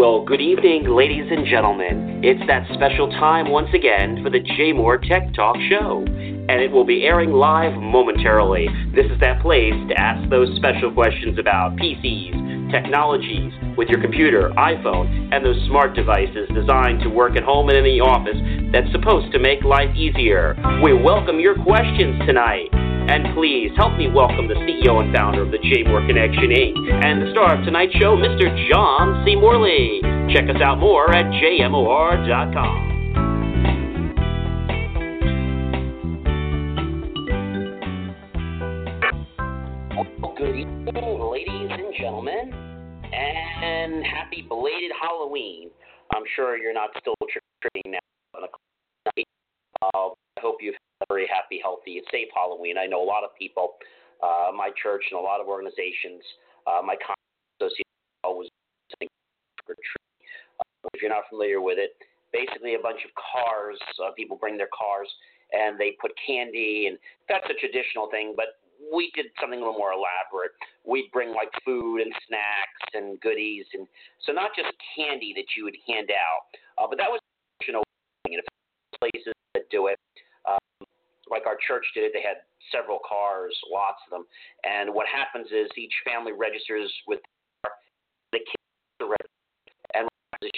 Well, good evening, ladies and gentlemen. It's that special time once again for the JMOR Tech Talk Show, and it will be airing live momentarily. This is that place to ask those special questions about PCs, technologies, with your computer, iPhone, and those smart devices designed to work at home and in the office that's supposed to make life easier. We welcome your questions tonight. And please help me welcome the CEO and founder of the JMOR Connection Inc. and the star of tonight's show, Mr. John C. Morley. Check us out more at jmor.com. Good evening, ladies and gentlemen, and happy belated Halloween. I'm sure you're not still trick or treating now. Uh, I hope you've very happy, healthy, and safe Halloween. I know a lot of people, uh, my church and a lot of organizations, uh, my association always trick or. Uh, if you're not familiar with it, basically a bunch of cars. Uh, people bring their cars and they put candy, and that's a traditional thing. But we did something a little more elaborate. We'd bring like food and snacks and goodies, and so not just candy that you would hand out, uh, but that was you know places that do it. Like our church did it, they had several cars, lots of them, and what happens is each family registers with the kids and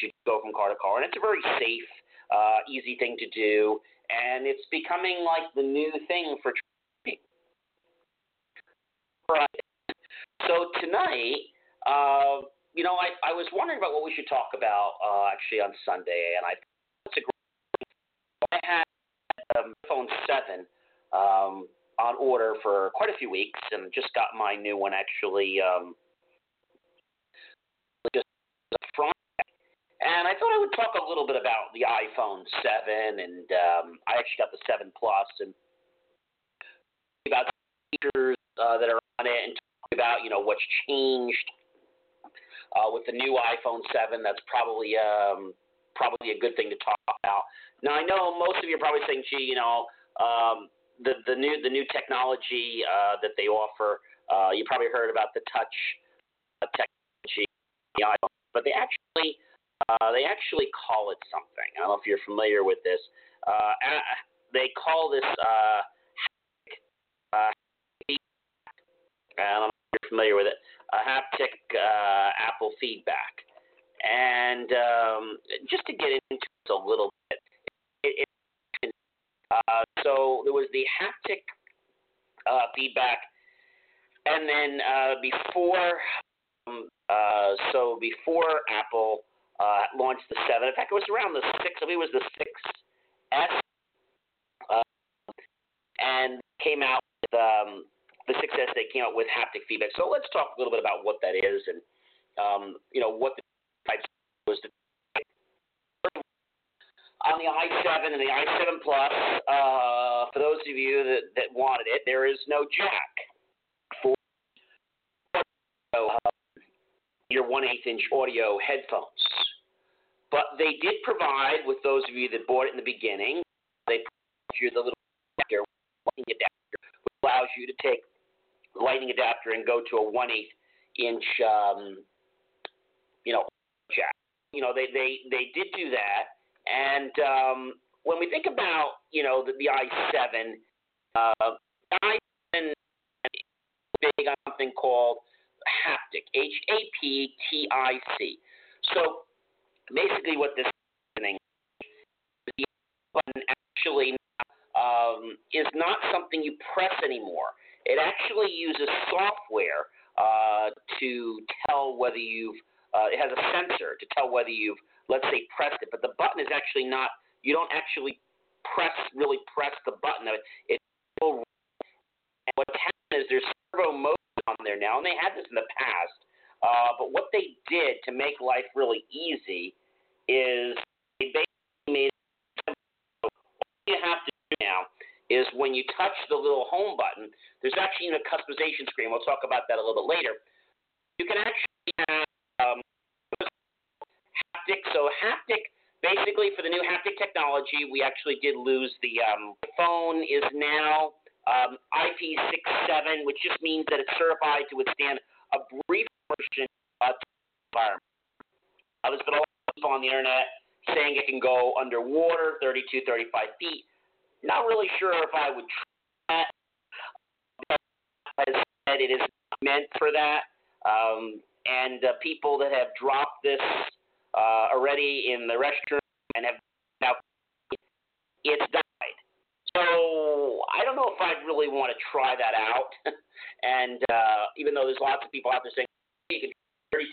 you go from car to car, and it's a very safe, uh, easy thing to do, and it's becoming like the new thing for Right. So tonight, uh, you know, I, I was wondering about what we should talk about uh, actually on Sunday, and I it's a great. I had um, phone seven um, on order for quite a few weeks, and just got my new one actually um, just Friday. And I thought I would talk a little bit about the iPhone 7, and um, I actually got the 7 Plus, and about features uh, that are on it and talk about you know what's changed uh, with the new iPhone 7. That's probably um, probably a good thing to talk about. Now I know most of you are probably saying, gee, you know, um, the the new the new technology uh, that they offer. Uh, you probably heard about the touch uh, technology, but they actually uh, they actually call it something. I don't know if you're familiar with this. Uh, they call this uh, uh, I'm you're familiar with it, a haptic uh, Apple feedback. And um, just to get into it a little bit, it, it, uh, so there was the haptic uh, feedback, and then uh, before, um, uh, so before Apple uh, launched the seven, in fact, it was around the six. I believe it was the six S, and came out with um, the success they came out with haptic feedback. So let's talk a little bit about what that is and um, you know what the types was. On the i7 and the i7 Plus, uh, for those of you that, that wanted it, there is no jack for uh, your 1 8 inch audio headphones. But they did provide, with those of you that bought it in the beginning, they provide you the little adapter, which allows you to take the lightning adapter and go to a one eighth inch, um, you know, jack. You know, they they they did do that, and um, when we think about you know the, the i7, uh, i7 big something called haptic, H A P T I C. So basically, what this is, the button actually um, is not something you press anymore. It actually uses software uh, to tell whether you've. Uh, it has a sensor to tell whether you've, let's say, pressed it. But the button is actually not. You don't actually press really press the button. It. And what's happened is there's servo motors on there now, and they had this in the past. Uh, but what they did to make life really easy is they basically made all you have to do now is when you touch the little home button, there's actually a customization screen. We'll talk about that a little bit later. You can actually have um, haptic. So haptic, basically for the new haptic technology, we actually did lose the um, phone is now um, IP67, which just means that it's certified to withstand a brief version of environment. There's been a lot of people on the internet saying it can go underwater, 32, 35 feet. Not really sure if I would try that. As said, it is meant for that. Um, and uh, people that have dropped this uh, already in the restroom and have now it's died. So I don't know if I'd really want to try that out. and uh, even though there's lots of people out there saying you can 32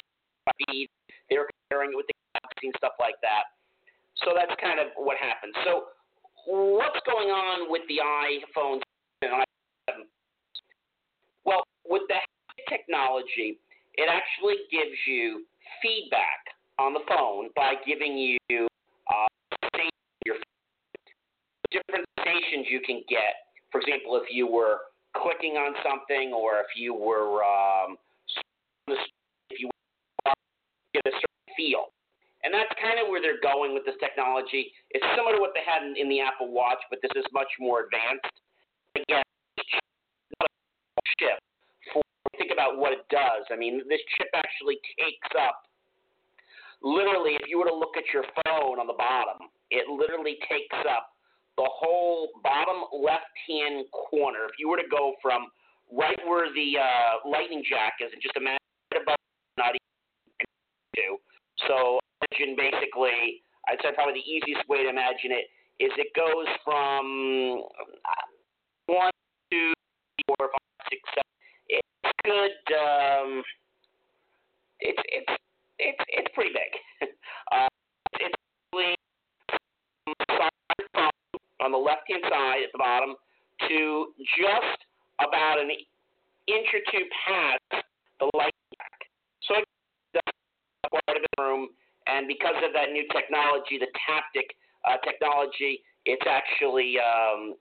feet, they're comparing it with the vaccine stuff like that. So that's kind of what happens. So what's going on with the iPhone? Well, with the technology, it actually gives you feedback on the phone by giving you uh, your different stations you can get. For example, if you were clicking on something or if you were um, if you get a certain feel. And that's kind of where they're going with this technology. It's similar to what they had in, in the Apple Watch, but this is much more advanced. Again, for think about what it does. I mean, this chip actually takes up literally if you were to look at your phone on the bottom, it literally takes up the whole bottom left hand corner. If you were to go from right where the uh, lightning jack is and just imagine above not even do. So imagine basically, I'd say probably the easiest way to imagine it is it goes from uh, one, two, three, four, five, six, seven. It's good. Um, it's it's it's it's pretty big. uh, it's really on the left hand side at the bottom to just about an inch or two past the light jack. So that's part of the room and because of that new technology, the Taptic uh, technology, it's actually um,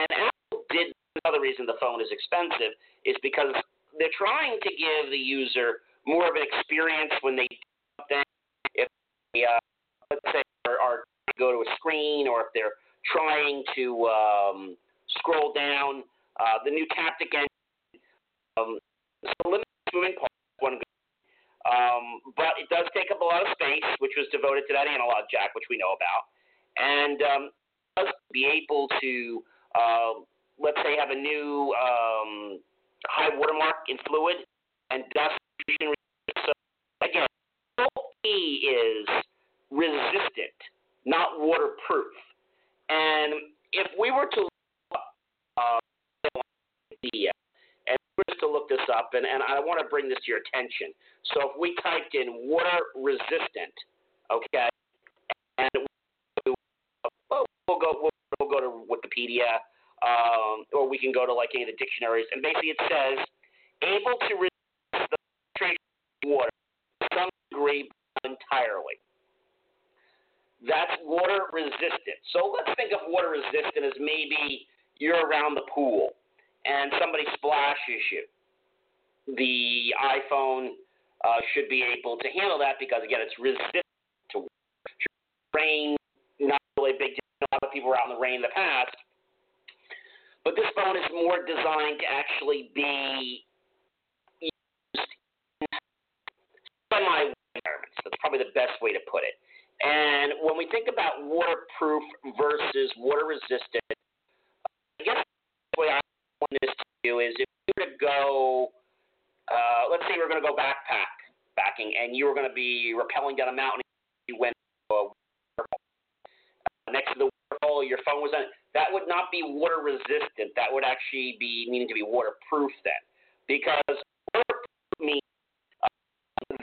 and Apple did another reason the phone is expensive is because they're trying to give the user more of an experience when they do if they, uh, let's say are, are go to a screen or if they're trying to um, scroll down. Uh, the new Taptic engine um, so. One um, but it does take up a lot of space, which was devoted to that analog jack, which we know about, and um, does be able to, uh, let's say, have a new um, high watermark in fluid and dust. So again, key is resistant, not waterproof. And if we were to uh, the just to look this up, and, and I want to bring this to your attention. So if we typed in water resistant, okay, and we'll go we'll, we'll, go to Wikipedia, um, or we can go to like any of the dictionaries, and basically it says able to resist the water to some degree entirely. That's water resistant. So let's think of water resistant as maybe you're around the pool and somebody splashes you, the iPhone uh, should be able to handle that because again, it's resistant to rain. Not really a big deal. A lot of people were out in the rain in the past, but this phone is more designed to actually be used in semi environments. That's probably the best way to put it. And when we think about waterproof versus water resistant, I guess the way I want this to you is if you were to go, uh, let's say were going to go backpack backing, and you were going to be rappelling down a mountain. You went to a waterfall. Uh, next to the waterfall, your phone was on. That would not be water resistant. That would actually be meaning to be waterproof then, because waterproof means uh,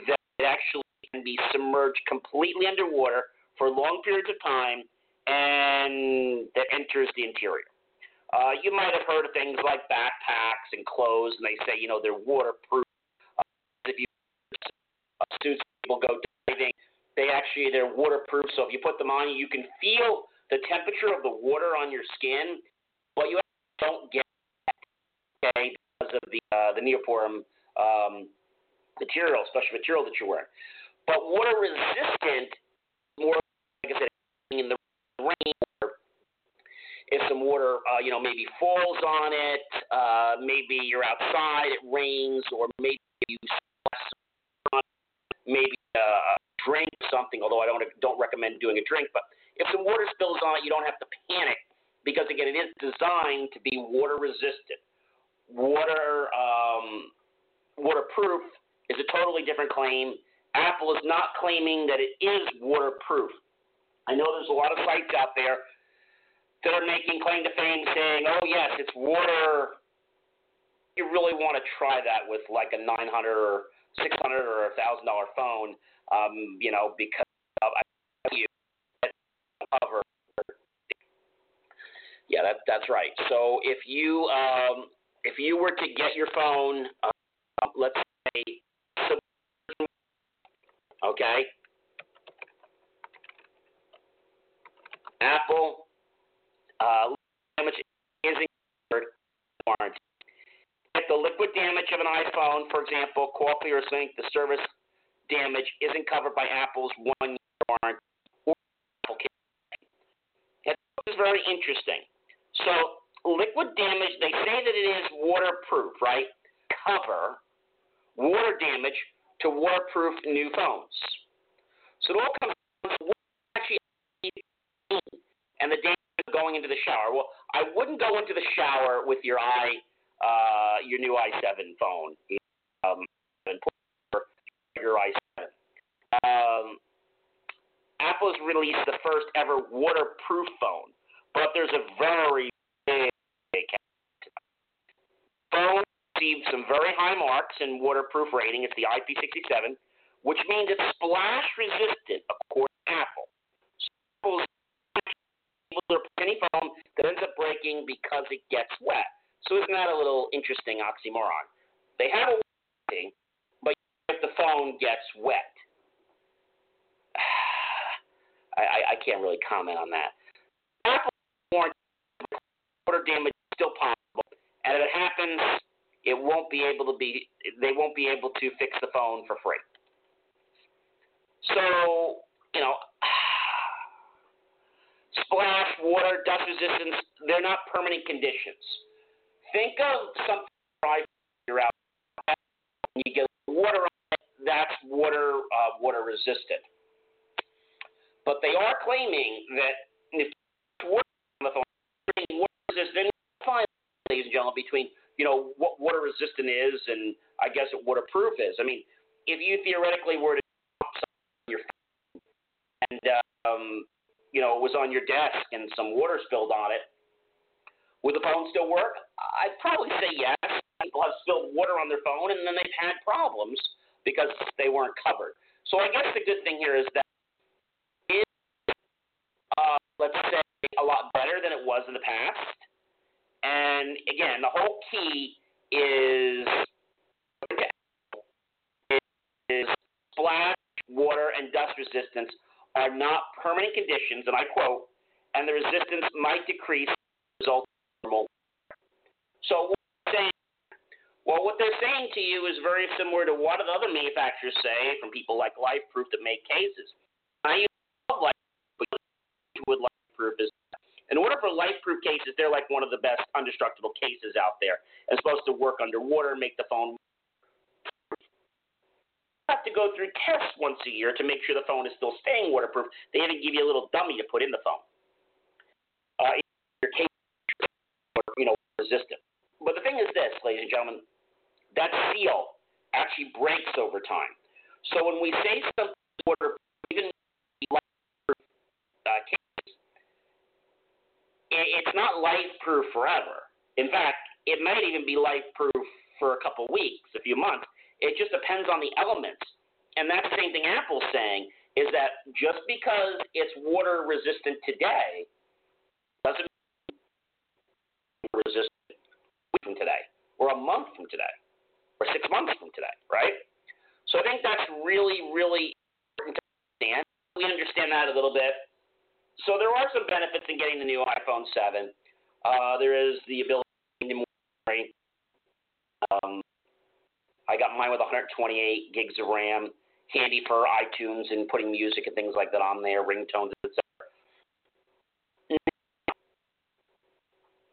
that it actually can be submerged completely underwater for long periods of time, and that enters the interior. Uh, you might have heard of things like backpacks and clothes, and they say, you know, they're waterproof. Uh, if you uh, suits people go diving, they actually they're waterproof. So if you put them on, you can feel the temperature of the water on your skin, but you don't get okay because of the uh, the neoprene um, material, special material that you're wearing. But water resistant, more like I said, in the rain if some water, uh, you know, maybe falls on it, uh, maybe you're outside, it rains, or maybe you maybe uh, drink something. although I don't don't recommend doing a drink. But if some water spills on it, you don't have to panic because again, it is designed to be water resistant. Water um, waterproof is a totally different claim. Apple is not claiming that it is waterproof. I know there's a lot of sites out there that are making claim to fame saying, "Oh yes, it's water." You really want to try that with like a 900 or 600 or a thousand dollar phone, um, you know, because of, I you cover. Yeah, that, that's right. So if you um, if you were to get your phone, uh, let's say, okay, Apple uh, damage is incurred warranty. If the liquid damage of an iPhone, for example, coffee or sink, the service damage isn't covered by Apple's one-year warranty. It is very interesting. So, liquid damage, they say that it is waterproof, right? Cover water damage to waterproof new phones. So it all comes down to actually and the of going into the shower. Well, I wouldn't go into the shower with your i uh, your new i7 phone. Um, your i7. Um, Apple's released the first ever waterproof phone, but there's a very big phone received some very high marks in waterproof rating. It's the IP67, which means it's splash resistant according to Apple. So Apple's any phone that ends up breaking because it gets wet. So isn't that a little interesting oxymoron? They have a warranty, but if the phone gets wet, I, I, I can't really comment on that. Water damage is still possible, and if it happens, it won't be able to be. They won't be able to fix the phone for free. So you know, splash, water, dust resistance, they're not permanent conditions. Think of something you're out and you get water on it, that's water uh, water resistant. But they are claiming that if water on the phone, water resistant, fine, ladies between you know what water resistant is and I guess what waterproof is. I mean, if you theoretically were to drop your and um, you know it was on your desk and some water spilled on it, would the phone still work? I'd probably say yes. People have spilled water on their phone, and then they've had problems because they weren't covered. So I guess the good thing here is that it is, uh, let's say, a lot better than it was in the past. And again, the whole key is is splash, water, and dust resistance are not permanent conditions, and I quote, and the resistance might decrease as a result normal. So what they're saying, well, what they're saying to you is very similar to what other manufacturers say from people like LifeProof that make cases. I use LifeProof with LifeProof is LifeProof cases, they're like one of the best undestructible cases out there. It's supposed to work underwater, make the phone. You have to go through tests once a year to make sure the phone is still staying waterproof. They even give you a little dummy to put in the phone. Uh, your case you know, resistant. But the thing is this, ladies and gentlemen, that seal actually breaks over time. So when we say something water, even uh, cases, it's not life-proof forever. In fact, it might even be life-proof for a couple weeks, a few months. It just depends on the elements. And that's the same thing Apple's saying is that just because it's water resistant today doesn't resist from today, or a month from today, or six months from today, right? So I think that's really, really important to understand. We understand that a little bit. So there are some benefits in getting the new iPhone 7. Uh, there is the ability to memory. Um, I got mine with 128 gigs of RAM, handy for iTunes and putting music and things like that on there, ringtones, etc.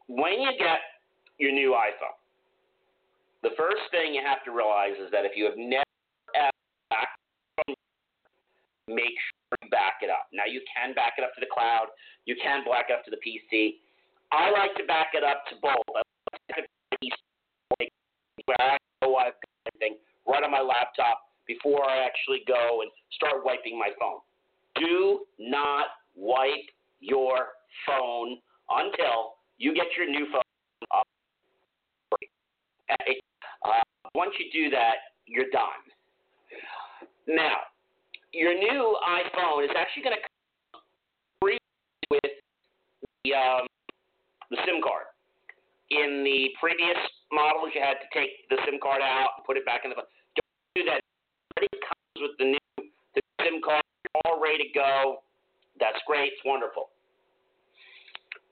when you get your new iPhone, the first thing you have to realize is that if you have never ever make back it up. Now you can back it up to the cloud. You can back it up to the PC. I like to back it up to both. I like to where I know I've got everything right on my laptop before I actually go and start wiping my phone. Do not wipe your phone until you get your new phone. Up. Uh, once you do that, you're done. Now, your new iPhone is actually going to come free with the um, the SIM card. In the previous models, you had to take the SIM card out and put it back in the phone. Don't do that. It comes with the new the SIM card, all ready to go. That's great. It's wonderful.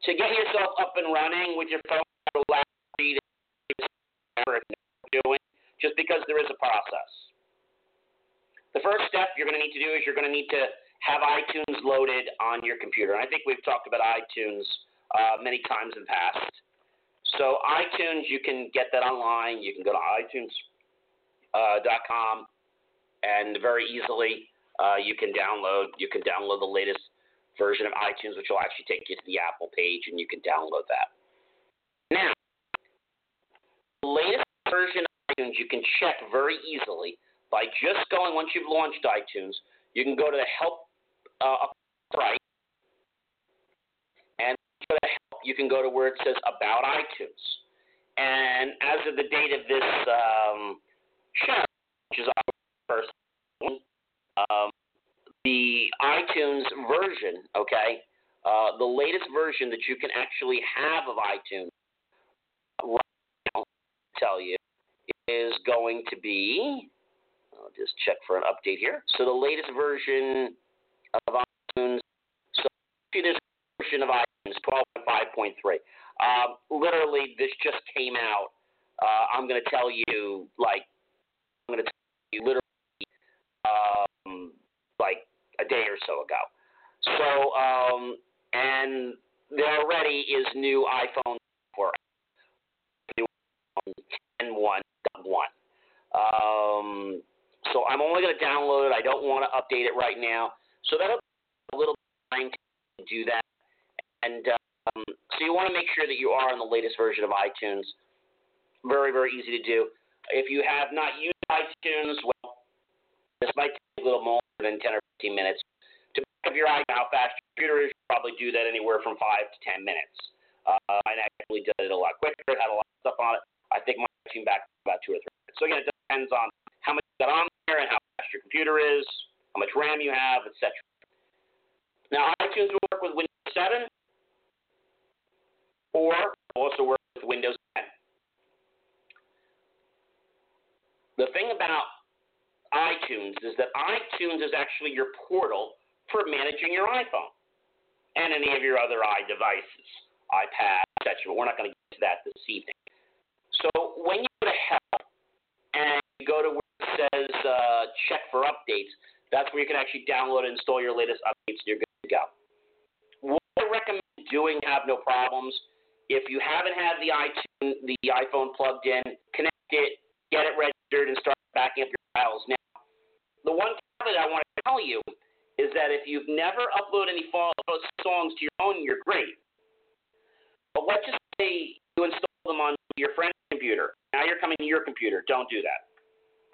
To get yourself up and running with your phone, doing just because there is a process. The first step you're going to need to do is you're going to need to have iTunes loaded on your computer. And I think we've talked about iTunes uh, many times in the past. So iTunes, you can get that online. You can go to iTunes.com uh, and very easily uh, you can download you can download the latest version of iTunes, which will actually take you to the Apple page, and you can download that. Now, the latest version of iTunes you can check very easily by just going once you've launched iTunes. You can go to the help uh, right and you can go to where it says About iTunes. And as of the date of this um, show, which is our first um, the iTunes version, okay, uh, the latest version that you can actually have of iTunes right now, tell you, is going to be, just check for an update here. So the latest version of iTunes, so a version of iTunes 12.5.3. Um, literally, this just came out. Uh, I'm going to tell you, like, I'm going to tell you literally, um, like a day or so ago. So, um, and there already is new iPhone for 10.1.1. Um, so I'm only going to download it. I don't want to update it right now. So that'll a little time to do that. And um, so you want to make sure that you are on the latest version of iTunes. Very, very easy to do. If you have not used iTunes, well, this might take a little more than 10 or 15 minutes. To pick your iPhone, how fast your computer is, you probably do that anywhere from 5 to 10 minutes. Uh, I actually did it a lot quicker. Had a lot of stuff on it. I think my came back about two or three minutes. So again, it depends on how much you got on there and how fast your computer is, how much RAM you have, etc. Now, iTunes will work with Windows 7 or also work with Windows 10. The thing about iTunes is that iTunes is actually your portal for managing your iPhone and any of your other iDevices, iPad, etc. We're not going to get to that this evening. So when you go to Help and you go to says uh, Check for Updates, that's where you can actually download and install your latest updates and you're good to go. What I recommend doing, have no problems, if you haven't had the iTunes, the iPhone plugged in, connect it, get it registered, and start backing up your files. Now, the one that I want to tell you is that if you've never uploaded any songs to your own, you're great. But let's just say you install them on your friend's computer. Now you're coming to your computer. Don't do that.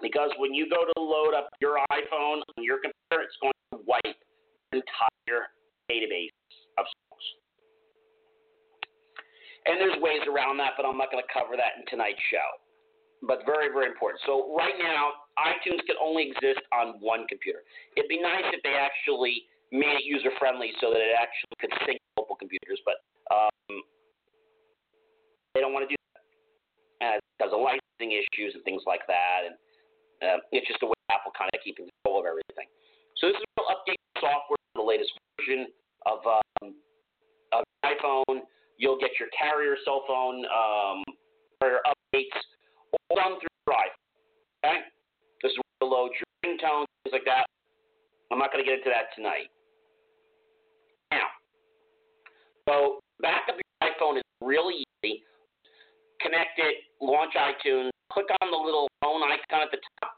Because when you go to load up your iPhone on your computer, it's going to wipe your entire database of songs. and there's ways around that, but I'm not going to cover that in tonight's show. But very, very important. So right now, iTunes can only exist on one computer. It'd be nice if they actually made it user friendly so that it actually could sync multiple computers, but um, they don't want to do that because of licensing issues and things like that. And uh, it's just a way Apple kind of keeping control of everything. So this is a update software, the latest version of, um, of iPhone. You'll get your carrier cell phone um, your updates all done through Drive. Okay? This is where you load your ringtones, things like that. I'm not going to get into that tonight. Now, so back up your iPhone is really easy. Connect it, launch iTunes, click on the little phone icon at the top,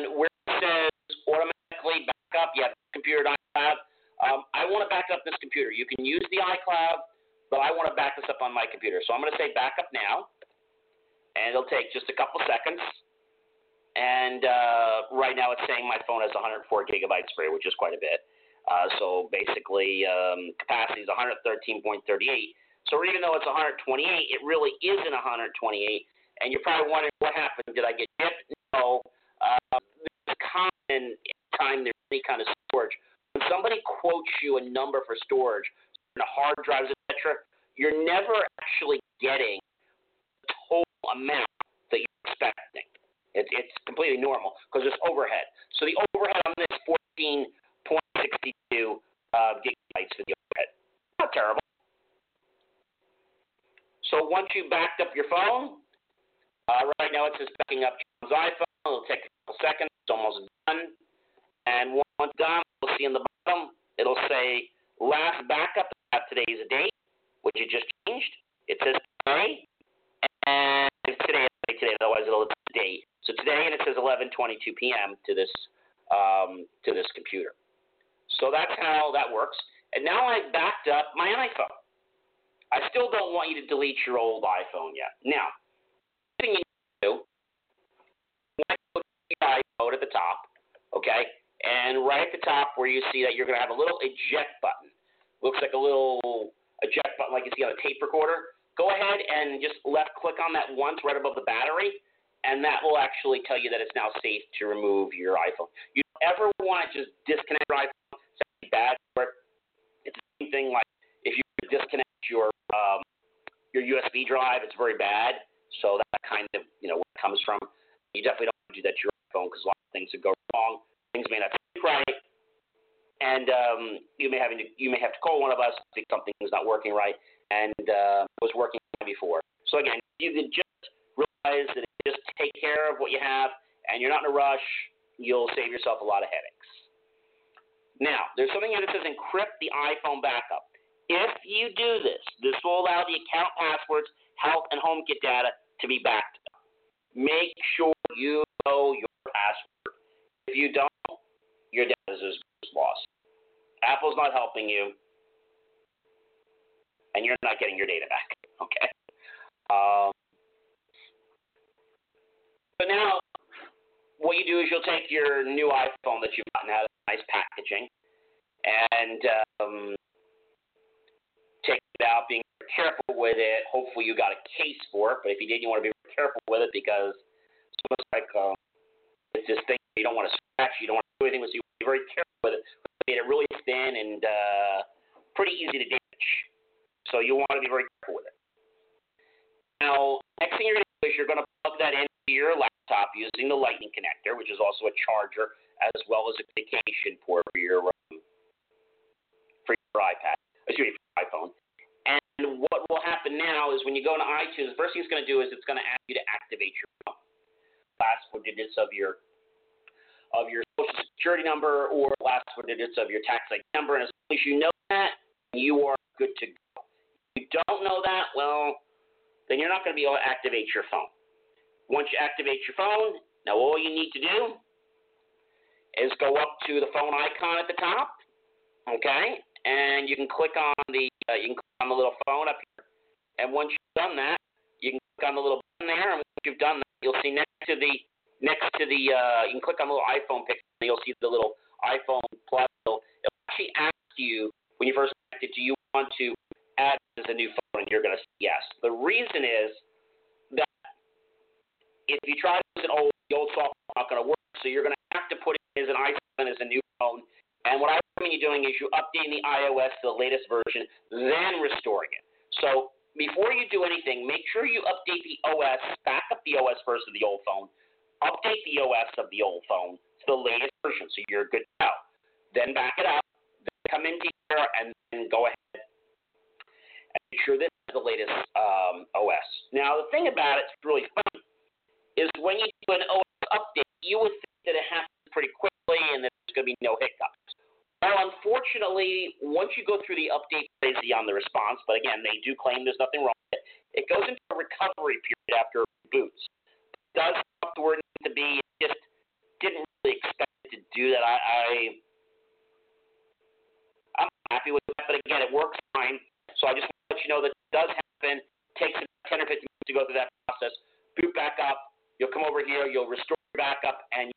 and where it says automatically back up computer to iCloud. Um, I want to back up this computer. You can use the iCloud, but I want to back this up on my computer. So I'm going to say backup now, and it'll take just a couple seconds. And uh, right now it's saying my phone has 104 gigabytes free, which is quite a bit. Uh, so basically, um, capacity is 113.38. So even though it's 128, it really isn't 128. And you're probably wondering what happened. Did I get dipped? No. Uh, it's common time there's any kind of storage. When somebody quotes you a number for storage, the hard drives, etc., you're never actually getting the total amount that you're expecting. It, it's completely normal because there's overhead. So the overhead on this 14.62 uh, gigabytes for the overhead. Not terrible. So once you backed up your phone, uh, right now it says backing up John's iPhone. It'll take couple. It's almost done. And once done, you'll see in the bottom, it'll say last backup at today's date, which you just changed. It says today, and today, today, otherwise it'll date. So today, and it says 11:22 p.m. to this um, to this computer. So that's how that works. And now I've backed up my iPhone. I still don't want you to delete your old iPhone yet. Now, thing you do, go to at the top, okay, and right at the top where you see that you're going to have a little eject button. Looks like a little eject button like you see on a tape recorder. Go ahead and just left click on that once right above the battery, and that will actually tell you that it's now safe to remove your iPhone. You don't ever want to just disconnect your iPhone. It's bad for it. It's the same thing like if you disconnect your um, your USB drive, it's very bad. So that kind of you know where it comes from. You definitely do that your iPhone because a lot of things would go wrong. Things may not sync right, and um, you may having to you may have to call one of us if something is not working right and uh, was working before. So again, you can just realize that just take care of what you have, and you're not in a rush. You'll save yourself a lot of headaches. Now, there's something here that says encrypt the iPhone backup. If you do this, this will allow the account passwords, health, and HomeKit data to be backed. Make sure you know your password. If you don't, your data is lost. Apple's not helping you, and you're not getting your data back. Okay. Um, so now, what you do is you'll take your new iPhone that you've gotten out of nice packaging and um, take it out, being careful with it. Hopefully, you got a case for it, but if you didn't, you want to be careful with it because it's almost like uh, it's this thing you don't want to scratch, you don't want to do anything with it, you want to be very careful with it. Made it really thin and uh, pretty easy to damage. So you want to be very careful with it. Now, next thing you're going to do is you're going to plug that into your laptop using the Lightning connector, which is also a charger, as well as a communication port for your um, for your iPad, excuse me, for your iPhone. And what will happen now is when you go into iTunes, the first thing it's going to do is it's going to ask you to activate your phone. Last four digits of your of your social security number or last four digits of your tax ID number, and as long as you know that, you are good to go. If you don't know that, well, then you're not going to be able to activate your phone. Once you activate your phone, now all you need to do is go up to the phone icon at the top, okay, and you can click on the uh, you can click on the little phone up here, and once you've done that, you can click on the little button there, and once you've done that, you'll see next to the next to the uh, you can click on the little iPhone picture, and you'll see the little iPhone Plus. It'll, it'll actually ask you when you first connect it, do you want to add as a new phone, and you're going to say yes. The reason is that if you try to use an old, the old software is not going to work, so you're going to have to put it as an iPhone as a new phone. And what I recommend you doing is you updating the iOS to the latest version, then restoring it. So before you do anything, make sure you update the OS, back up the OS first of the old phone, update the OS of the old phone to the latest version, so you're good to go. Then back it up, then come into here, and then go ahead and make sure this is the latest um, OS. Now, the thing about it, it's really funny is when you do an OS update, you would think that it happens pretty quickly and that there's going to be no hiccups. Well, unfortunately, once you go through the update phase on um, the response, but again, they do claim there's nothing wrong with it, it goes into a recovery period after it reboots. It does have to where to be. Just didn't really expect it to do that. I, I'm happy with that. But again, it works fine. So I just want to let you know that it does happen. It takes about 10 or 15 minutes to go through that process. Boot back up. You'll come over here. You'll restore your backup, and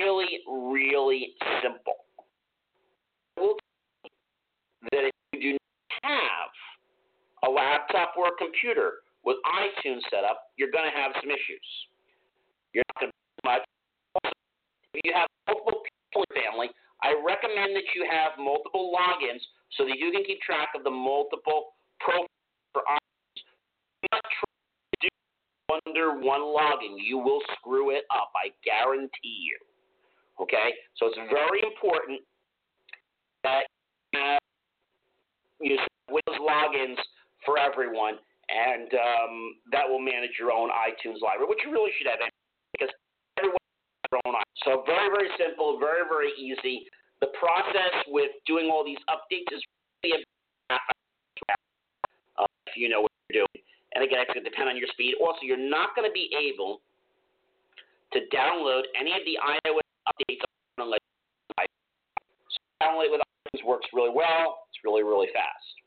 really, really simple. That if you do not have a laptop or a computer with iTunes set up, you're going to have some issues. You're not going to much. If you have multiple people in the family, I recommend that you have multiple logins so that you can keep track of the multiple profiles for iTunes. Do not try to do under one login. You will screw it up. I guarantee you. Okay? So it's very important that you use Windows logins for everyone and um, that will manage your own iTunes library, which you really should have because everyone has their own. So very, very simple, very, very easy. The process with doing all these updates is really a uh, if you know what you're doing. And again, it's going to depend on your speed. Also, you're not going to be able to download any of the iOS updates on so download with iTunes works really well. It's really, really fast.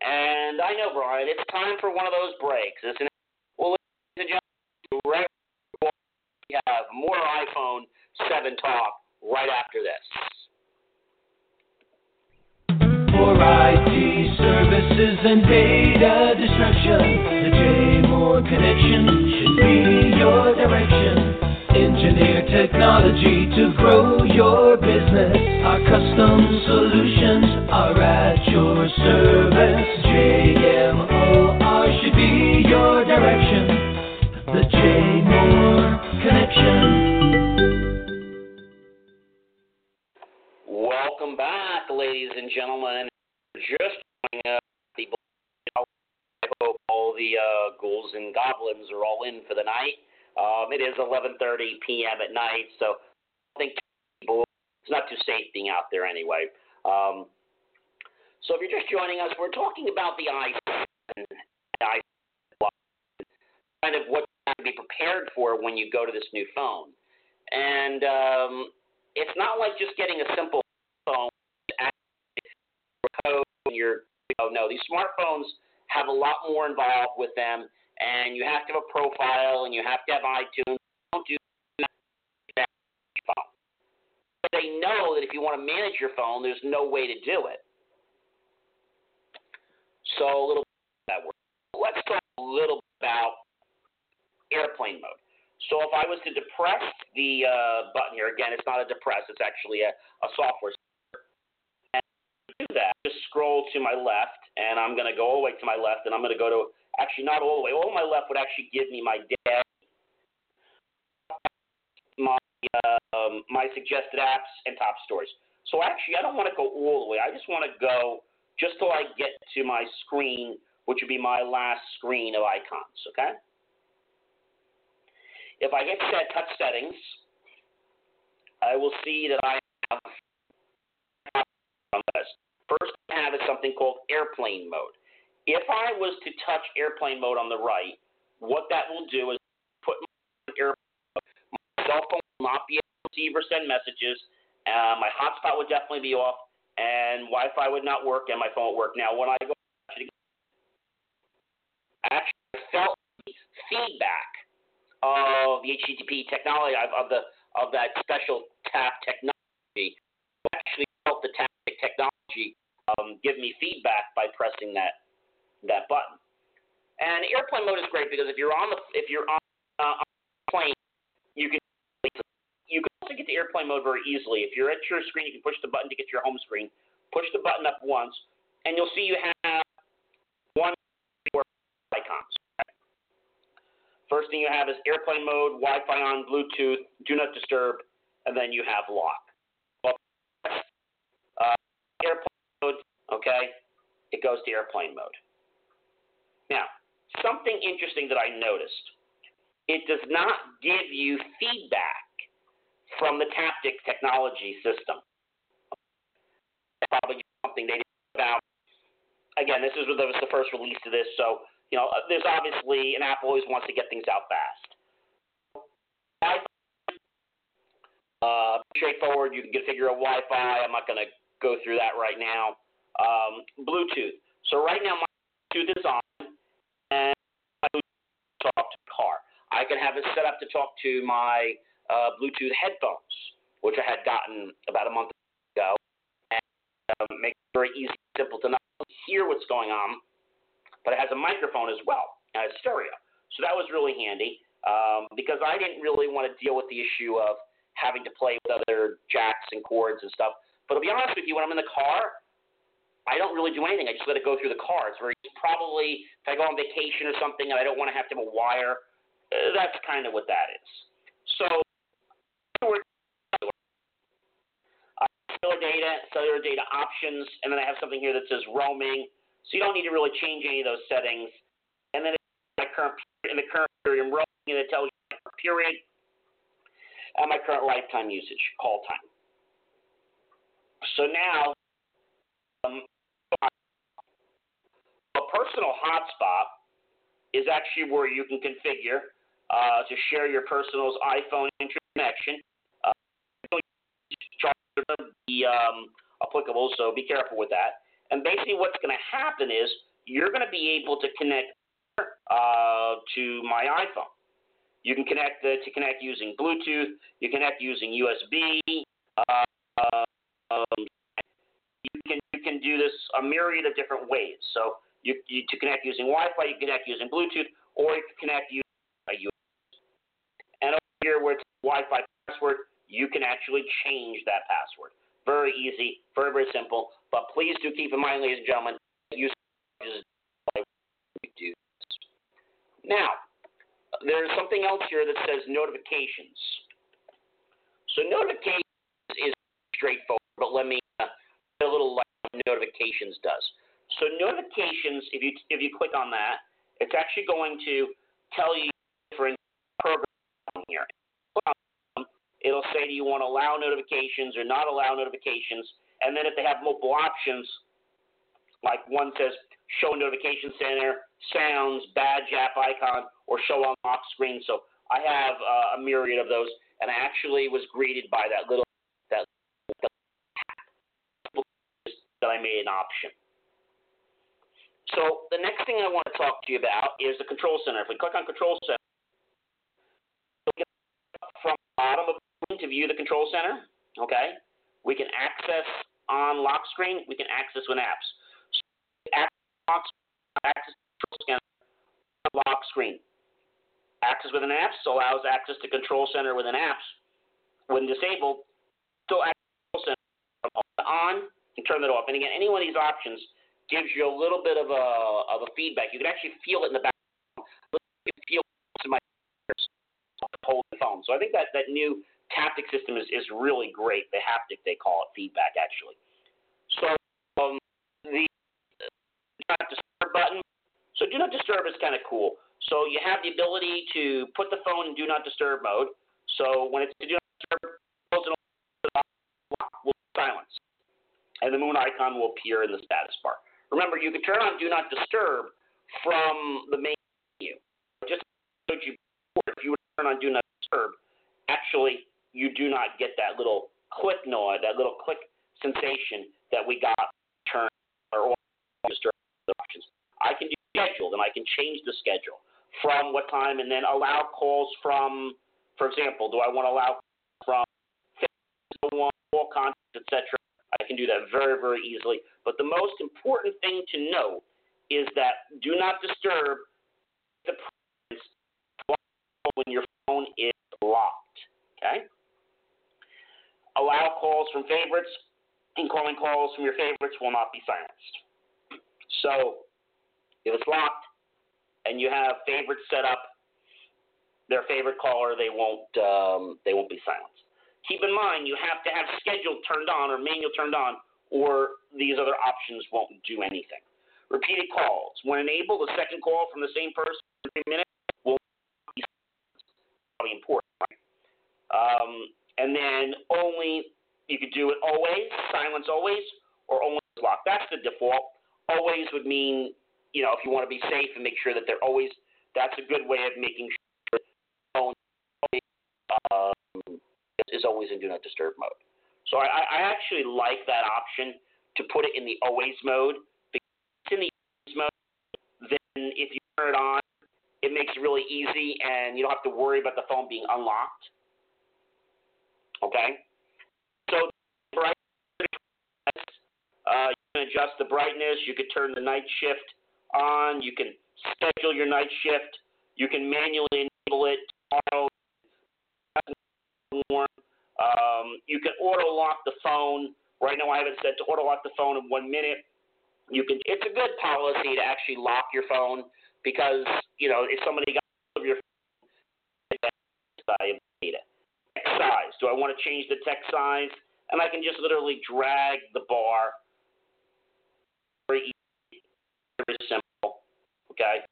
And I know, Brian, it's time for one of those breaks, isn't it? Well, ladies and gentlemen, we have more iPhone 7 talk right after this. For IT services and data destruction, the JMOR connection should be your direction. Engineer technology to grow your business. Our custom solutions are at your service. JMOR should be your direction. The JMOR Connection. Welcome back, ladies and gentlemen. Just I hope all the uh, ghouls and goblins are all in for the night. Um, it is 11:30 p.m. at night, so I think it's not too safe being out there anyway. Um, so if you're just joining us, we're talking about the iPhone, kind of what you have to be prepared for when you go to this new phone. And um, it's not like just getting a simple phone you know, no, these smartphones have a lot more involved with them and you have to have a profile and you have to have iTunes. Don't do that. They know that if you want to manage your phone, there's no way to do it. So a little that. Let's talk a little about airplane mode. So if I was to depress the uh, button here, again, it's not a depress, it's actually a, a software. And to do that, just scroll to my left, and I'm going to go all the way to my left, and I'm going to go to Actually, not all the way. All my left would actually give me my dad, my um, my suggested apps and top stories. So actually, I don't want to go all the way. I just want to go just till I get to my screen, which would be my last screen of icons, okay? If I hit set touch settings, I will see that I have. First I have is something called airplane mode. If I was to touch airplane mode on the right, what that will do is put my airplane mode. My cell phone will not be able to receive or send messages. Uh, my hotspot would definitely be off, and Wi-Fi would not work, and my phone would work. Now, when I go actually I felt feedback of the HTTP technology of the of that special tap technology. I actually felt the tap technology um, give me feedback by pressing that that button. And airplane mode is great because if you're on the if you're on, uh, on a plane, you can you can also get to airplane mode very easily. If you're at your screen, you can push the button to get to your home screen. Push the button up once, and you'll see you have one icons. First thing you have is airplane mode, Wi-Fi on, Bluetooth, do not disturb, and then you have lock. Uh, airplane mode, okay, it goes to airplane mode. Now, something interesting that I noticed, it does not give you feedback from the Taptic technology system. Probably something they didn't about. Again, this is was the first release of this, so you know, there's obviously, and Apple always wants to get things out fast. Uh, straightforward. You can configure a Wi-Fi. I'm not going to go through that right now. Um, Bluetooth. So right now my Bluetooth is on, talk to the car. I can have it set up to talk to my uh, Bluetooth headphones, which I had gotten about a month ago, and um, make it very easy, simple to not hear what's going on, but it has a microphone as well, and it's stereo. So that was really handy um, because I didn't really want to deal with the issue of having to play with other jacks and cords and stuff. But to be honest with you, when I'm in the car, I don't really do anything. I just let it go through the car. It's very probably if I go on vacation or something and I don't want to have to have a wire, uh, that's kind of what that is. So cellular data, cellular data options, and then I have something here that says roaming. So you don't need to really change any of those settings. And then my current in the current period I'm roaming, and it tells you my period and my current lifetime usage, call time. So now, um, personal hotspot is actually where you can configure uh, to share your personal's iPhone connection be um, applicable, so be careful with that. And basically, what's going to happen is you're going to be able to connect uh, to my iPhone. You can connect uh, to connect using Bluetooth. You connect using USB. Uh, um, you can you can do this a myriad of different ways. So you, you to connect using Wi-Fi, you connect using Bluetooth, or you can connect using a USB. And over here, where it's Wi-Fi password, you can actually change that password. Very easy, very, very simple. But please do keep in mind, ladies and gentlemen, use do Now, there's something else here that says notifications. So notifications is straightforward, but let me uh, a little like notifications does. So notifications, if you if you click on that, it's actually going to tell you different programs here it'll say do you want to allow notifications or not allow notifications. And then if they have multiple options, like one says show notification center, sounds, badge app icon, or show on lock screen. So I have uh, a myriad of those, and I actually was greeted by that little that, that I made an option. So the next thing I want to talk to you about is the control center. If we click on control center, from the bottom of to view the control center, okay, we can access on lock screen, we can access with apps. So access, access control center, lock screen. Access with an apps allows access to control center with an apps. When disabled, still access control center on and turn that off. And again, any one of these options gives you a little bit of a of a feedback. You can actually feel it in the background. You can feel it in my ears the phone. So I think that that new haptic system is, is really great. The haptic, they call it feedback, actually. So um, the do not disturb button. So do not disturb is kind of cool. So you have the ability to put the phone in do not disturb mode. So when it's do not disturb, it will silence, and the moon icon will appear in the status bar. Remember, you can turn on do not disturb from the main menu. Just so you, if you turn on do not disturb, actually you do not get that little click noise, that little click sensation that we got turn or disturb options. I can do scheduled and I can change the schedule from what time and then allow calls from, for example, do I want to allow from Facebook, all contacts, etc. I can do that very, very easily. But the most important thing to know is that do not disturb the when your phone is locked. Okay? Allow calls from favorites. Incoming calls from your favorites will not be silenced. So, if it's locked and you have favorites set up, their favorite caller, they won't um, they won't be silenced. Keep in mind, you have to have schedule turned on or manual turned on, or these other options won't do anything. Repeated calls. When enabled, a second call from the same person every minute will be probably important. Um, and then only you could do it always, silence always, or only lock. That's the default. Always would mean, you know, if you want to be safe and make sure that they're always, that's a good way of making sure the um, is always in do not disturb mode. So I, I actually like that option to put it in the always mode. Because in the always mode, then if you turn it on, it makes it really easy and you don't have to worry about the phone being unlocked. Okay? So, uh, you can adjust the brightness. You can turn the night shift on. You can schedule your night shift. You can manually enable it tomorrow. Um, you can auto lock the phone. Right now, I have it set to auto lock the phone in one minute. You can. It's a good policy to actually lock your phone because you know if somebody got of your data size. Do I want to change the text size? And I can just literally drag the bar. Very easy, very simple. Okay.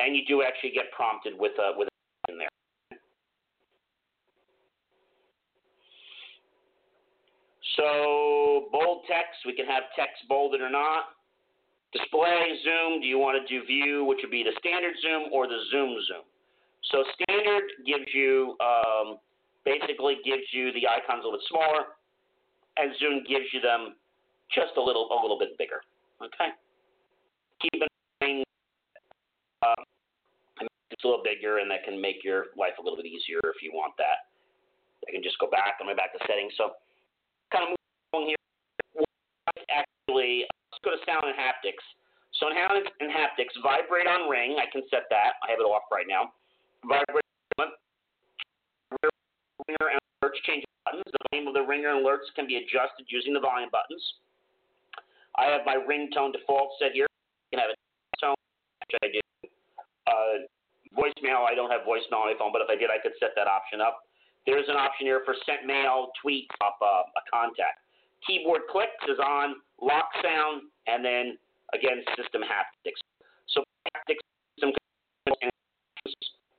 And you do actually get prompted with a with a in there. So bold text, we can have text bolded or not. Display, zoom, do you want to do view, which would be the standard zoom or the zoom zoom? So standard gives you, um, basically gives you the icons a little bit smaller, and zoom gives you them just a little, a little bit bigger. Okay? Keep in mind, um, it's a little bigger, and that can make your life a little bit easier if you want that. I can just go back, I'm back to settings. So kind of moving here, actually let's go to sound and haptics. So in sound and haptics, vibrate on ring. I can set that. I have it off right now. Vibrate ringer and alerts change buttons. The volume of the ringer and alerts can be adjusted using the volume buttons. I have my ringtone default set here. You can have a tone, which I do. Uh, voicemail, I don't have voicemail on my phone, but if I did, I could set that option up. There's an option here for sent mail, tweet, off uh, a contact. Keyboard clicks is on lock sound, and then again system haptics. So haptics,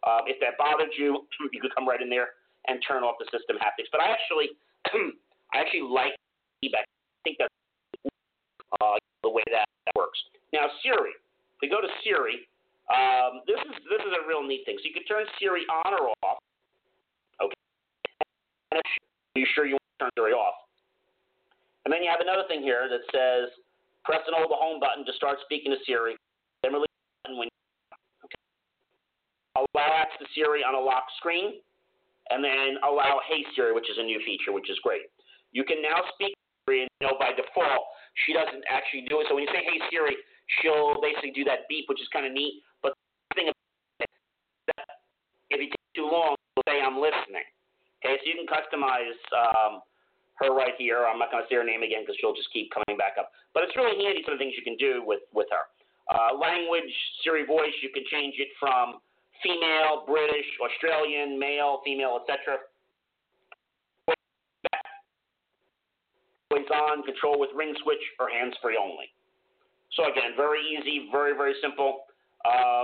uh, if that bothered you, you could come right in there and turn off the system haptics. But I actually, I actually like feedback. I think that's uh, the way that, that works. Now Siri, if we go to Siri, um, this is this is a real neat thing. So you can turn Siri on or off. Okay. Are you sure you want to turn Siri off? And then you have another thing here that says press and hold the home button to start speaking to Siri. Then release the button when okay. allow access to Siri on a lock screen, and then allow Hey Siri, which is a new feature, which is great. You can now speak Siri, and you know by default she doesn't actually do it. So when you say Hey Siri, she'll basically do that beep, which is kind of neat. But the thing that if say I'm listening. Okay, so you can customize. Um, her right here. I'm not going to say her name again because she'll just keep coming back up. But it's really handy some of the things you can do with with her. Uh, language, Siri voice, you can change it from female, British, Australian, male, female, etc. Always on, control with ring switch, or hands free only. So again, very easy, very very simple. Uh,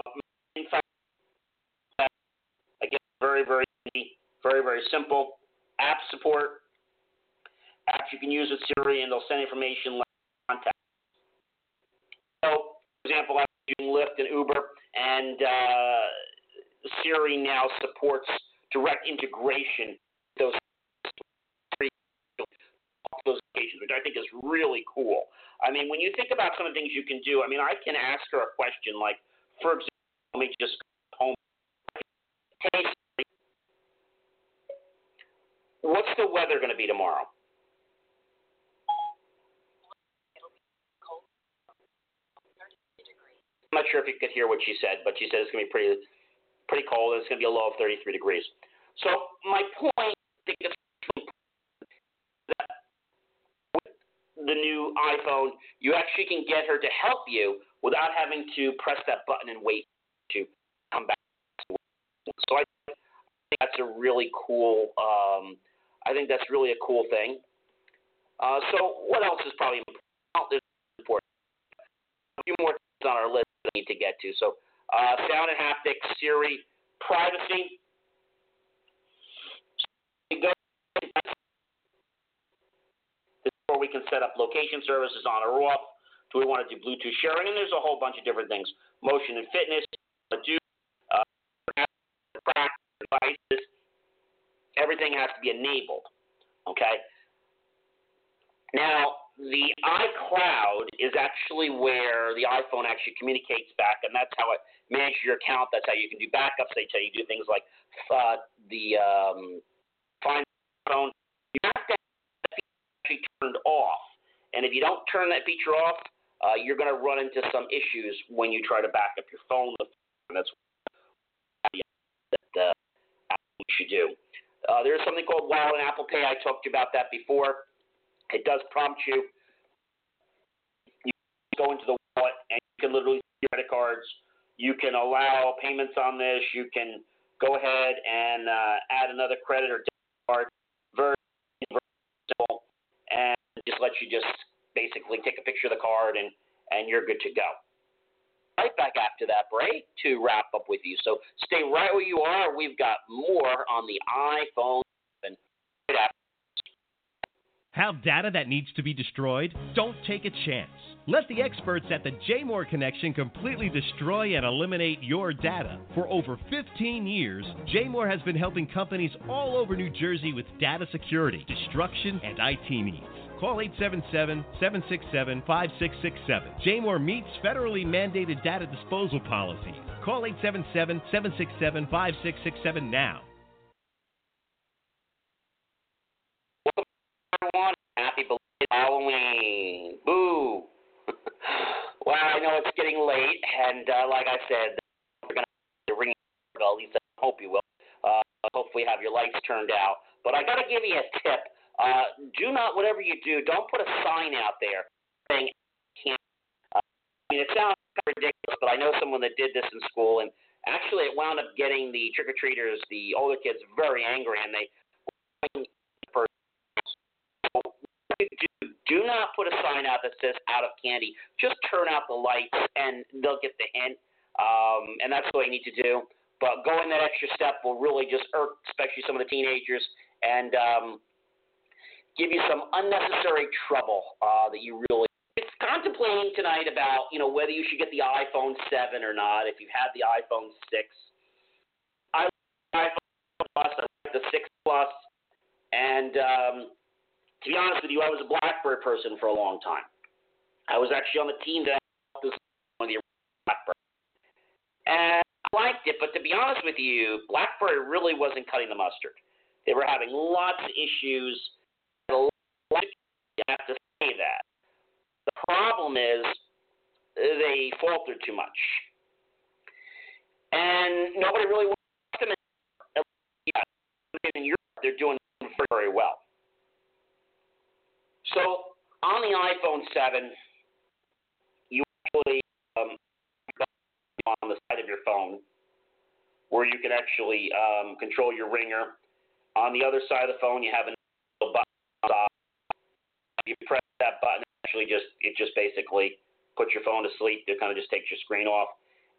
very very easy, very very simple. App support. Apps you can use with Siri, and they'll send information like contact. So, for example, I'm using Lyft and Uber, and uh, Siri now supports direct integration those those occasions, which I think is really cool. I mean, when you think about some of the things you can do, I mean, I can ask her a question like, for example, let me just home. Hey, what's the weather going to be tomorrow? I'm not sure if you could hear what she said, but she said it's going to be pretty, pretty cold. It's going to be a low of 33 degrees. So my point, I think it's the new iPhone, you actually can get her to help you without having to press that button and wait to come back. So I think that's a really cool. Um, I think that's really a cool thing. Uh, so what else is probably important? A few more things on our list we need to get to. So uh, sound and haptics, Siri, privacy. Where we can set up location services on or off. Do we want to do Bluetooth sharing? And there's a whole bunch of different things. Motion and fitness, do devices. Everything has to be enabled. Okay. Now, the iCloud is actually where the iPhone actually communicates back, and that's how it manages your account. That's how you can do backups. They tell you do things like uh, the um, find phone. You have to actually turned off. And if you don't turn that feature off, uh, you're going to run into some issues when you try to back up your phone. That's that uh, you should do. Uh, there's something called Wallet and Apple Pay. I talked about that before. It does prompt you. You go into the wallet and you can literally see credit cards. You can allow payments on this. You can go ahead and uh, add another credit or debit card. Very, very simple and just lets you just basically take a picture of the card and, and you're good to go. Right back after that break to wrap up with you. So stay right where you are. We've got more on the iPhone have data that needs to be destroyed? Don't take a chance. Let the experts at the JMOR Connection completely destroy and eliminate your data. For over 15 years, JMOR has been helping companies all over New Jersey with data security, destruction, and IT needs. Call 877 767 5667. JMOR meets federally mandated data disposal policies. Call 877 767 5667 now. Happy belated Halloween. Boo. well, I know it's getting late, and uh, like I said, we're going to ring at least I hope you will. Uh, hopefully, have your lights turned out. But I got to give you a tip. Uh, do not, whatever you do, don't put a sign out there saying can't. Uh, I mean, it sounds ridiculous, but I know someone that did this in school, and actually, it wound up getting the trick or treaters, the older kids, very angry, and they do, do not put a sign out that says out of candy. Just turn out the lights and they'll get the hint. Um, and that's what you need to do. But going that extra step will really just irk, especially some of the teenagers, and um, give you some unnecessary trouble uh, that you really. It's contemplating tonight about you know whether you should get the iPhone 7 or not. If you have the iPhone 6, I like the iPhone Plus, I like the 6 Plus, and um, to be honest with you, I was a BlackBerry person for a long time. I was actually on the team that one of the Blackbird. And I liked it, but to be honest with you, BlackBerry really wasn't cutting the mustard. They were having lots of issues. Have to say that. The problem is they falter too much. And nobody really wants them in Europe. They're doing very well. So on the iPhone 7, you actually um, on the side of your phone, where you can actually um, control your ringer. On the other side of the phone, you have a button. If you press that button, actually just it just basically puts your phone to sleep. It kind of just takes your screen off.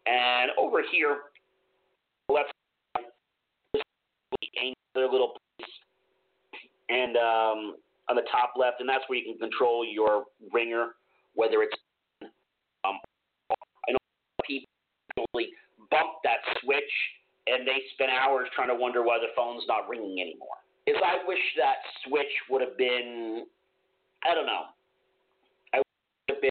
And over here, left another little place, and um, on the top left, and that's where you can control your ringer, whether it's um, I know people bump that switch and they spend hours trying to wonder why the phone's not ringing anymore. Is I wish that switch would have been, I don't know, I would have been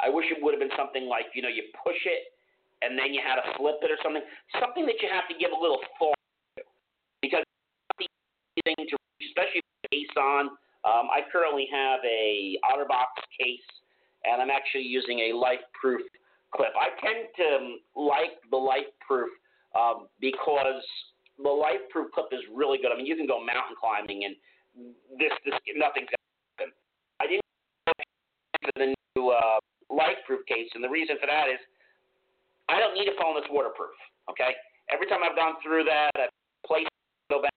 I wish it would have been something like you know you push it and then you had to flip it or something, something that you have to give a little thought to, because the thing to especially case on. Um, I currently have a OtterBox case, and I'm actually using a LifeProof clip. I tend to like the LifeProof um, because the LifeProof clip is really good. I mean, you can go mountain climbing, and this, this nothing's happen. I didn't for the new uh, LifeProof case, and the reason for that is I don't need a phone that's waterproof. Okay, every time I've gone through that, I've placed go back.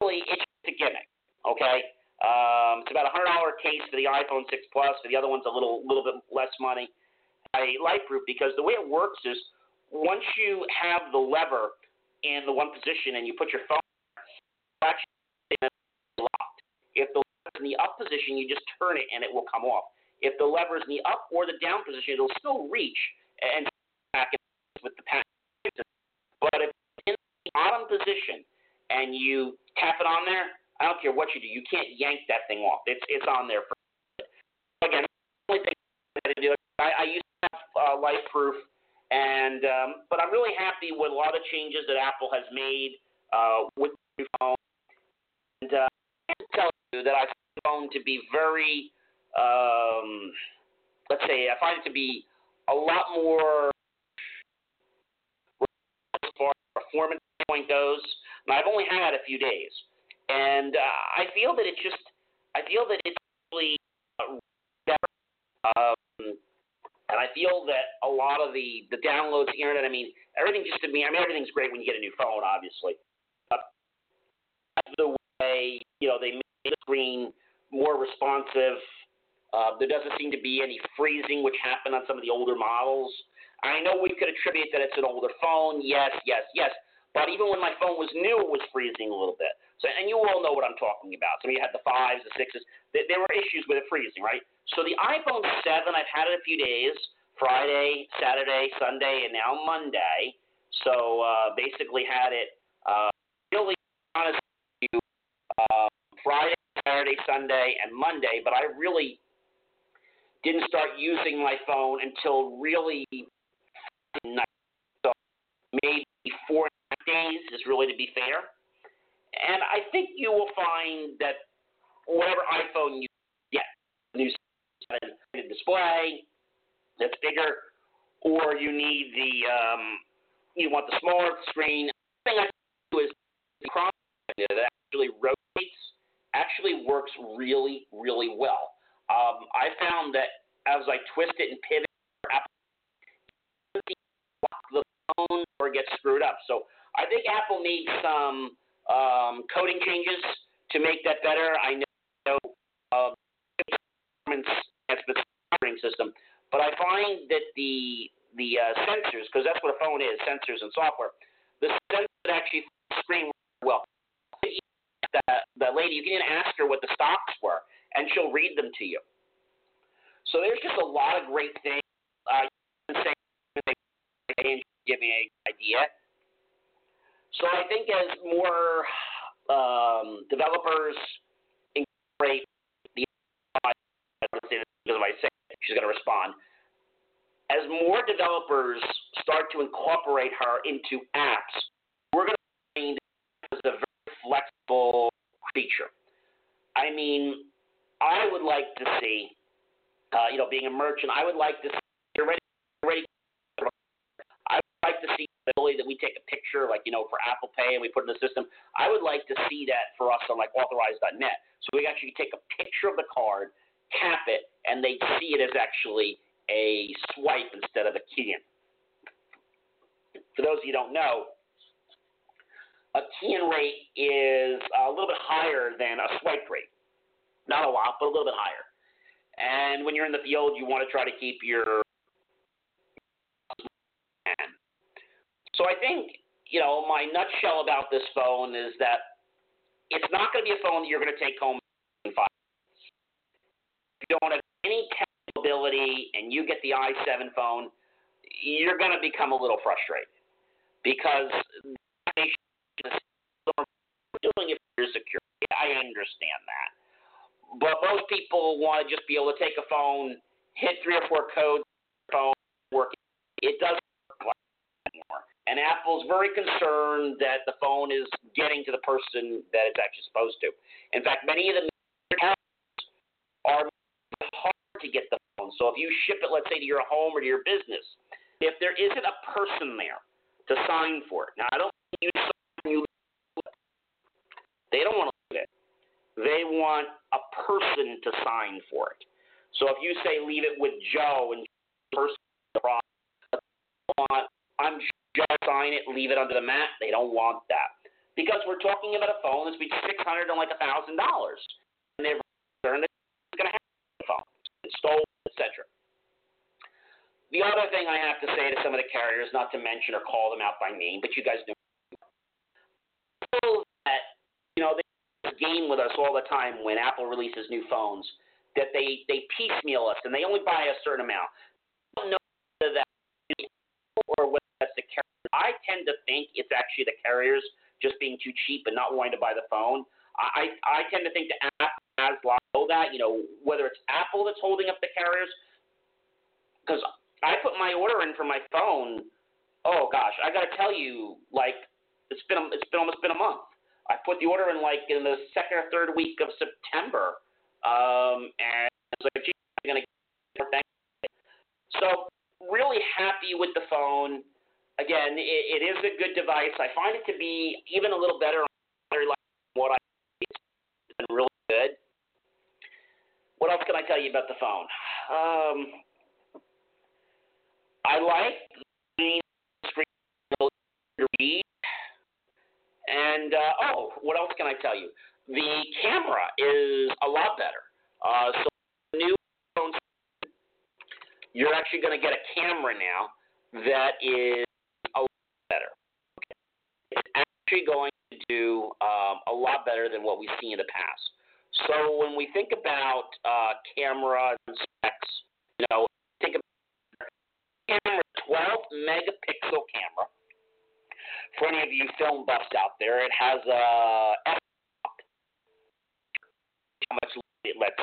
Really, it's just a gimmick. Okay. Um, it's about a hundred dollar case for the iPhone 6 Plus. For the other one's a little little bit less money. I LifeProof because the way it works is once you have the lever in the one position and you put your phone actually locked. If the lever is in the up position, you just turn it and it will come off. If the lever is in the up or the down position, it'll still reach and back with the pen. But if it's in the bottom position and you tap it on there, I don't care what you do, you can't yank that thing off. It's it's on there for again. The only thing I do, I, I use uh, LifeProof, and um, but I'm really happy with a lot of changes that Apple has made uh, with the new phone. And uh, I can tell you that I find the phone to be very, um, let's say, I find it to be a lot more as far as performance point goes. And I've only had a few days, and uh, I feel that it's just, I feel that it's really uh, better. Um, and I feel that a lot of the the downloads, the internet, I mean, everything just to me, I mean, everything's great when you get a new phone, obviously. But the way you know they made the screen more responsive. Uh, there doesn't seem to be any freezing, which happened on some of the older models. I know we could attribute that it's an older phone. Yes, yes, yes. But even when my phone was new, it was freezing a little bit. So, and you all know what I'm talking about. So you had the fives, the sixes. There, there were issues with it freezing, right? So the iPhone 7, I've had it a few days Friday, Saturday, Sunday, and now Monday. So uh, basically had it uh, really honest you, uh, Friday, Saturday, Sunday, and Monday, but I really didn't start using my phone until really night. So maybe four days is really to be fair. And I think you will find that whatever iPhone you get, new display that's bigger, or you need the um, you want the smaller screen. The thing I do is the that actually rotates actually works really really well. Um, I found that as I twist it and pivot, the phone or get screwed up. So I think Apple made some um, coding changes to make that better. I know uh, operating system. But I find that the the uh, sensors, because that's what a phone is, sensors and software, the sensors actually screen well. That, that lady, you can even ask her what the stocks were, and she'll read them to you. So there's just a lot of great things. Uh, give me an idea. So I think as more um, developers incorporate the because she's going to respond. As more developers start to incorporate her into apps, we're going to find as a very flexible creature. I mean, I would like to see, uh, you know, being a merchant, I would like to see, you're ready, you're ready. I would like to see the ability that we take a picture, like, you know, for Apple Pay and we put in the system. I would like to see that for us on, like, authorize.net. So we actually take a picture of the card tap it and they see it as actually a swipe instead of a key in. for those of you who don't know, a key-in rate is a little bit higher than a swipe rate. Not a lot, but a little bit higher. And when you're in the field, you want to try to keep your so I think you know my nutshell about this phone is that it's not going to be a phone that you're going to take home in five. If you don't have any capability and you get the i7 phone, you're going to become a little frustrated because doing it for security. I understand that. But most people want to just be able to take a phone, hit three or four codes, phone work. It doesn't work like that anymore. And Apple's very concerned that the phone is getting to the person that it's actually supposed to. In fact, many of the are hard to get the phone. So if you ship it, let's say to your home or to your business, if there isn't a person there to sign for it, now I don't you they don't want to leave it. They want a person to sign for it. So if you say leave it with Joe and person want I'm Joe sign it, leave it under the mat. They don't want that because we're talking about a phone that's between six hundred and like a thousand dollars, and they're concerned that it's going to have the phone, it's stolen, etc. The other thing I have to say to some of the carriers, not to mention or call them out by name, but you guys know that you know they game with us all the time when Apple releases new phones that they they piecemeal us and they only buy a certain amount. I don't know or whether that's the carrier. I tend to think it's actually the carriers just being too cheap and not wanting to buy the phone. I I tend to think that Apple has all that. You know, whether it's Apple that's holding up the carriers, because I put my order in for my phone. Oh gosh, I got to tell you, like it's been it's been almost been a month. I put the order in like in the second or third week of September, um, and I was like, gee, I'm gonna get it. So really happy with the phone. Again, it, it is a good device. I find it to be even a little better on battery life than what I. It's been really good. What else can I tell you about the phone? Um, I like the screen to read. And uh, oh, what else can I tell you? The camera is a lot better. Uh, so new you're actually going to get a camera now that is a lot better. It's actually going to do um, a lot better than what we've seen in the past. So when we think about uh, camera specs, you know, think about camera, 12 megapixel camera for any of you film buffs out there, it has a f how much it lets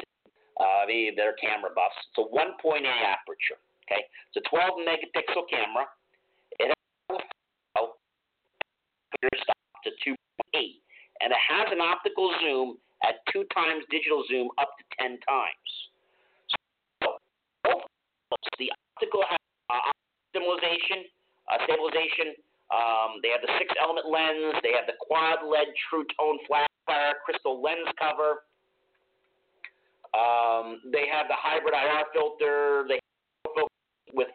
uh, the their camera buffs. It's a 1.8 aperture. Okay, it's a 12 megapixel camera. It has stop to 2.8, and it has an optical zoom at two times digital zoom up to 10 times. So the optical has uh, stabilization, uh, stabilization um, they have the six element lens. They have the quad LED true tone flat crystal lens cover. Um, they have the hybrid IR filter. They with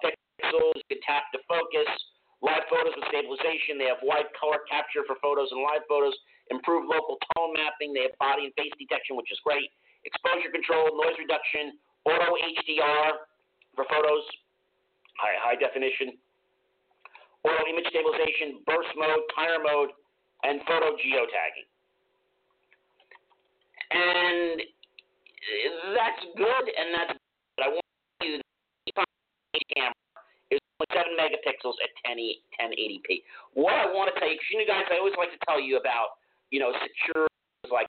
pixels. You can tap to focus. Live photos with stabilization. They have wide color capture for photos and live photos. Improved local tone mapping. They have body and face detection, which is great. Exposure control, noise reduction, auto HDR for photos, high, high definition auto image stabilization, burst mode, timer mode, and photo geotagging. And that's good, and that's good. I want you to camera is only 7 megapixels at 10, 1080p. What I want to tell you, because you guys, I always like to tell you about, you know, secure like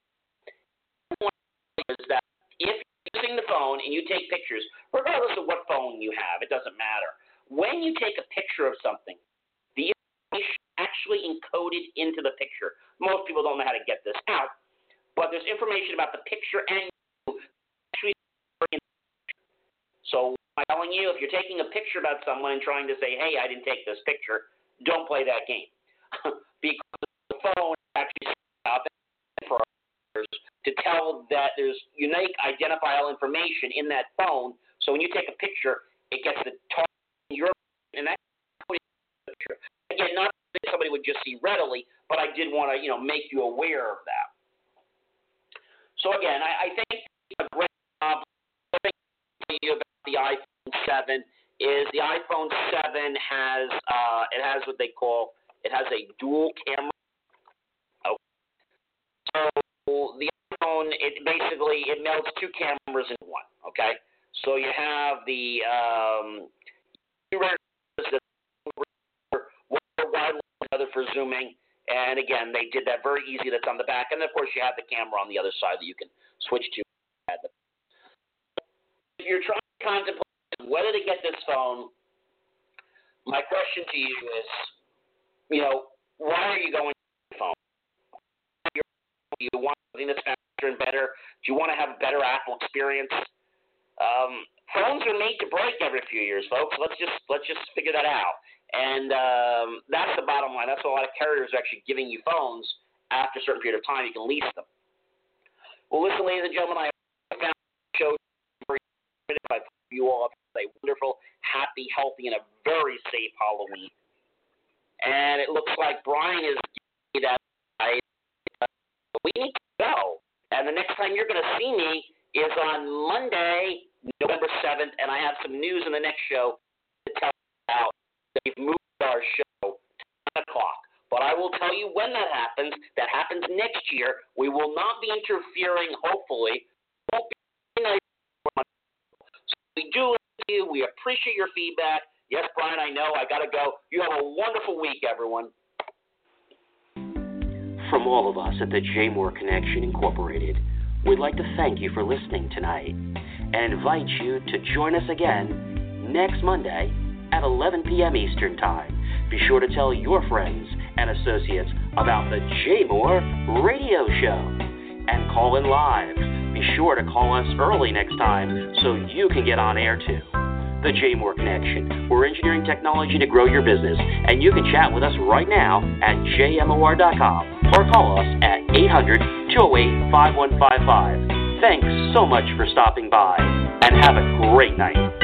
is that if you're using the phone and you take pictures, regardless of what phone you have, it doesn't matter. When you take a picture of something, the information actually encoded into the picture. Most people don't know how to get this out, but there's information about the picture and. So I'm telling you, if you're taking a picture about someone and trying to say, "Hey, I didn't take this picture," don't play that game because the phone actually out for to tell that there's unique identifiable information in that phone. So when you take a picture, it gets the target your and that again, not that somebody would just see readily, but I did want to, you know, make you aware of that. So again, I, I think a great job you about the iPhone 7 is the iPhone 7 has uh, it has what they call it has a dual camera. So the iPhone it basically it melds two cameras in one. Okay, so you have the um, one for zooming. And again, they did that very easy. That's on the back, and of course, you have the camera on the other side that you can switch to. If you're trying to contemplate whether to get this phone, my question to you is, you know, why are you going to the phone? Do you want something that's faster and better? Do you want to have a better Apple experience? Um, phones are made to break every few years, folks. Let's just let's just figure that out. And um, that's the bottom line. That's why a lot of carriers are actually giving you phones after a certain period of time. You can lease them. Well, listen, ladies and gentlemen, I found the show very I hope you all have a wonderful, happy, healthy, and a very safe Halloween. And it looks like Brian is giving me that we need to go. And the next time you're going to see me is on Monday, November 7th, and I have some news in the next show to tell you about. They've moved our show to 10 o'clock. But I will tell you when that happens. That happens next year. We will not be interfering, hopefully. So we do you. We appreciate your feedback. Yes, Brian, I know. I got to go. You have a wonderful week, everyone. From all of us at the JMOR Connection Incorporated, we'd like to thank you for listening tonight and invite you to join us again next Monday at 11 p.m. Eastern Time. Be sure to tell your friends and associates about the JMOR Radio Show and call in live. Be sure to call us early next time so you can get on air too. The JMOR Connection. We're engineering technology to grow your business, and you can chat with us right now at jmor.com or call us at 800 208 5155. Thanks so much for stopping by, and have a great night.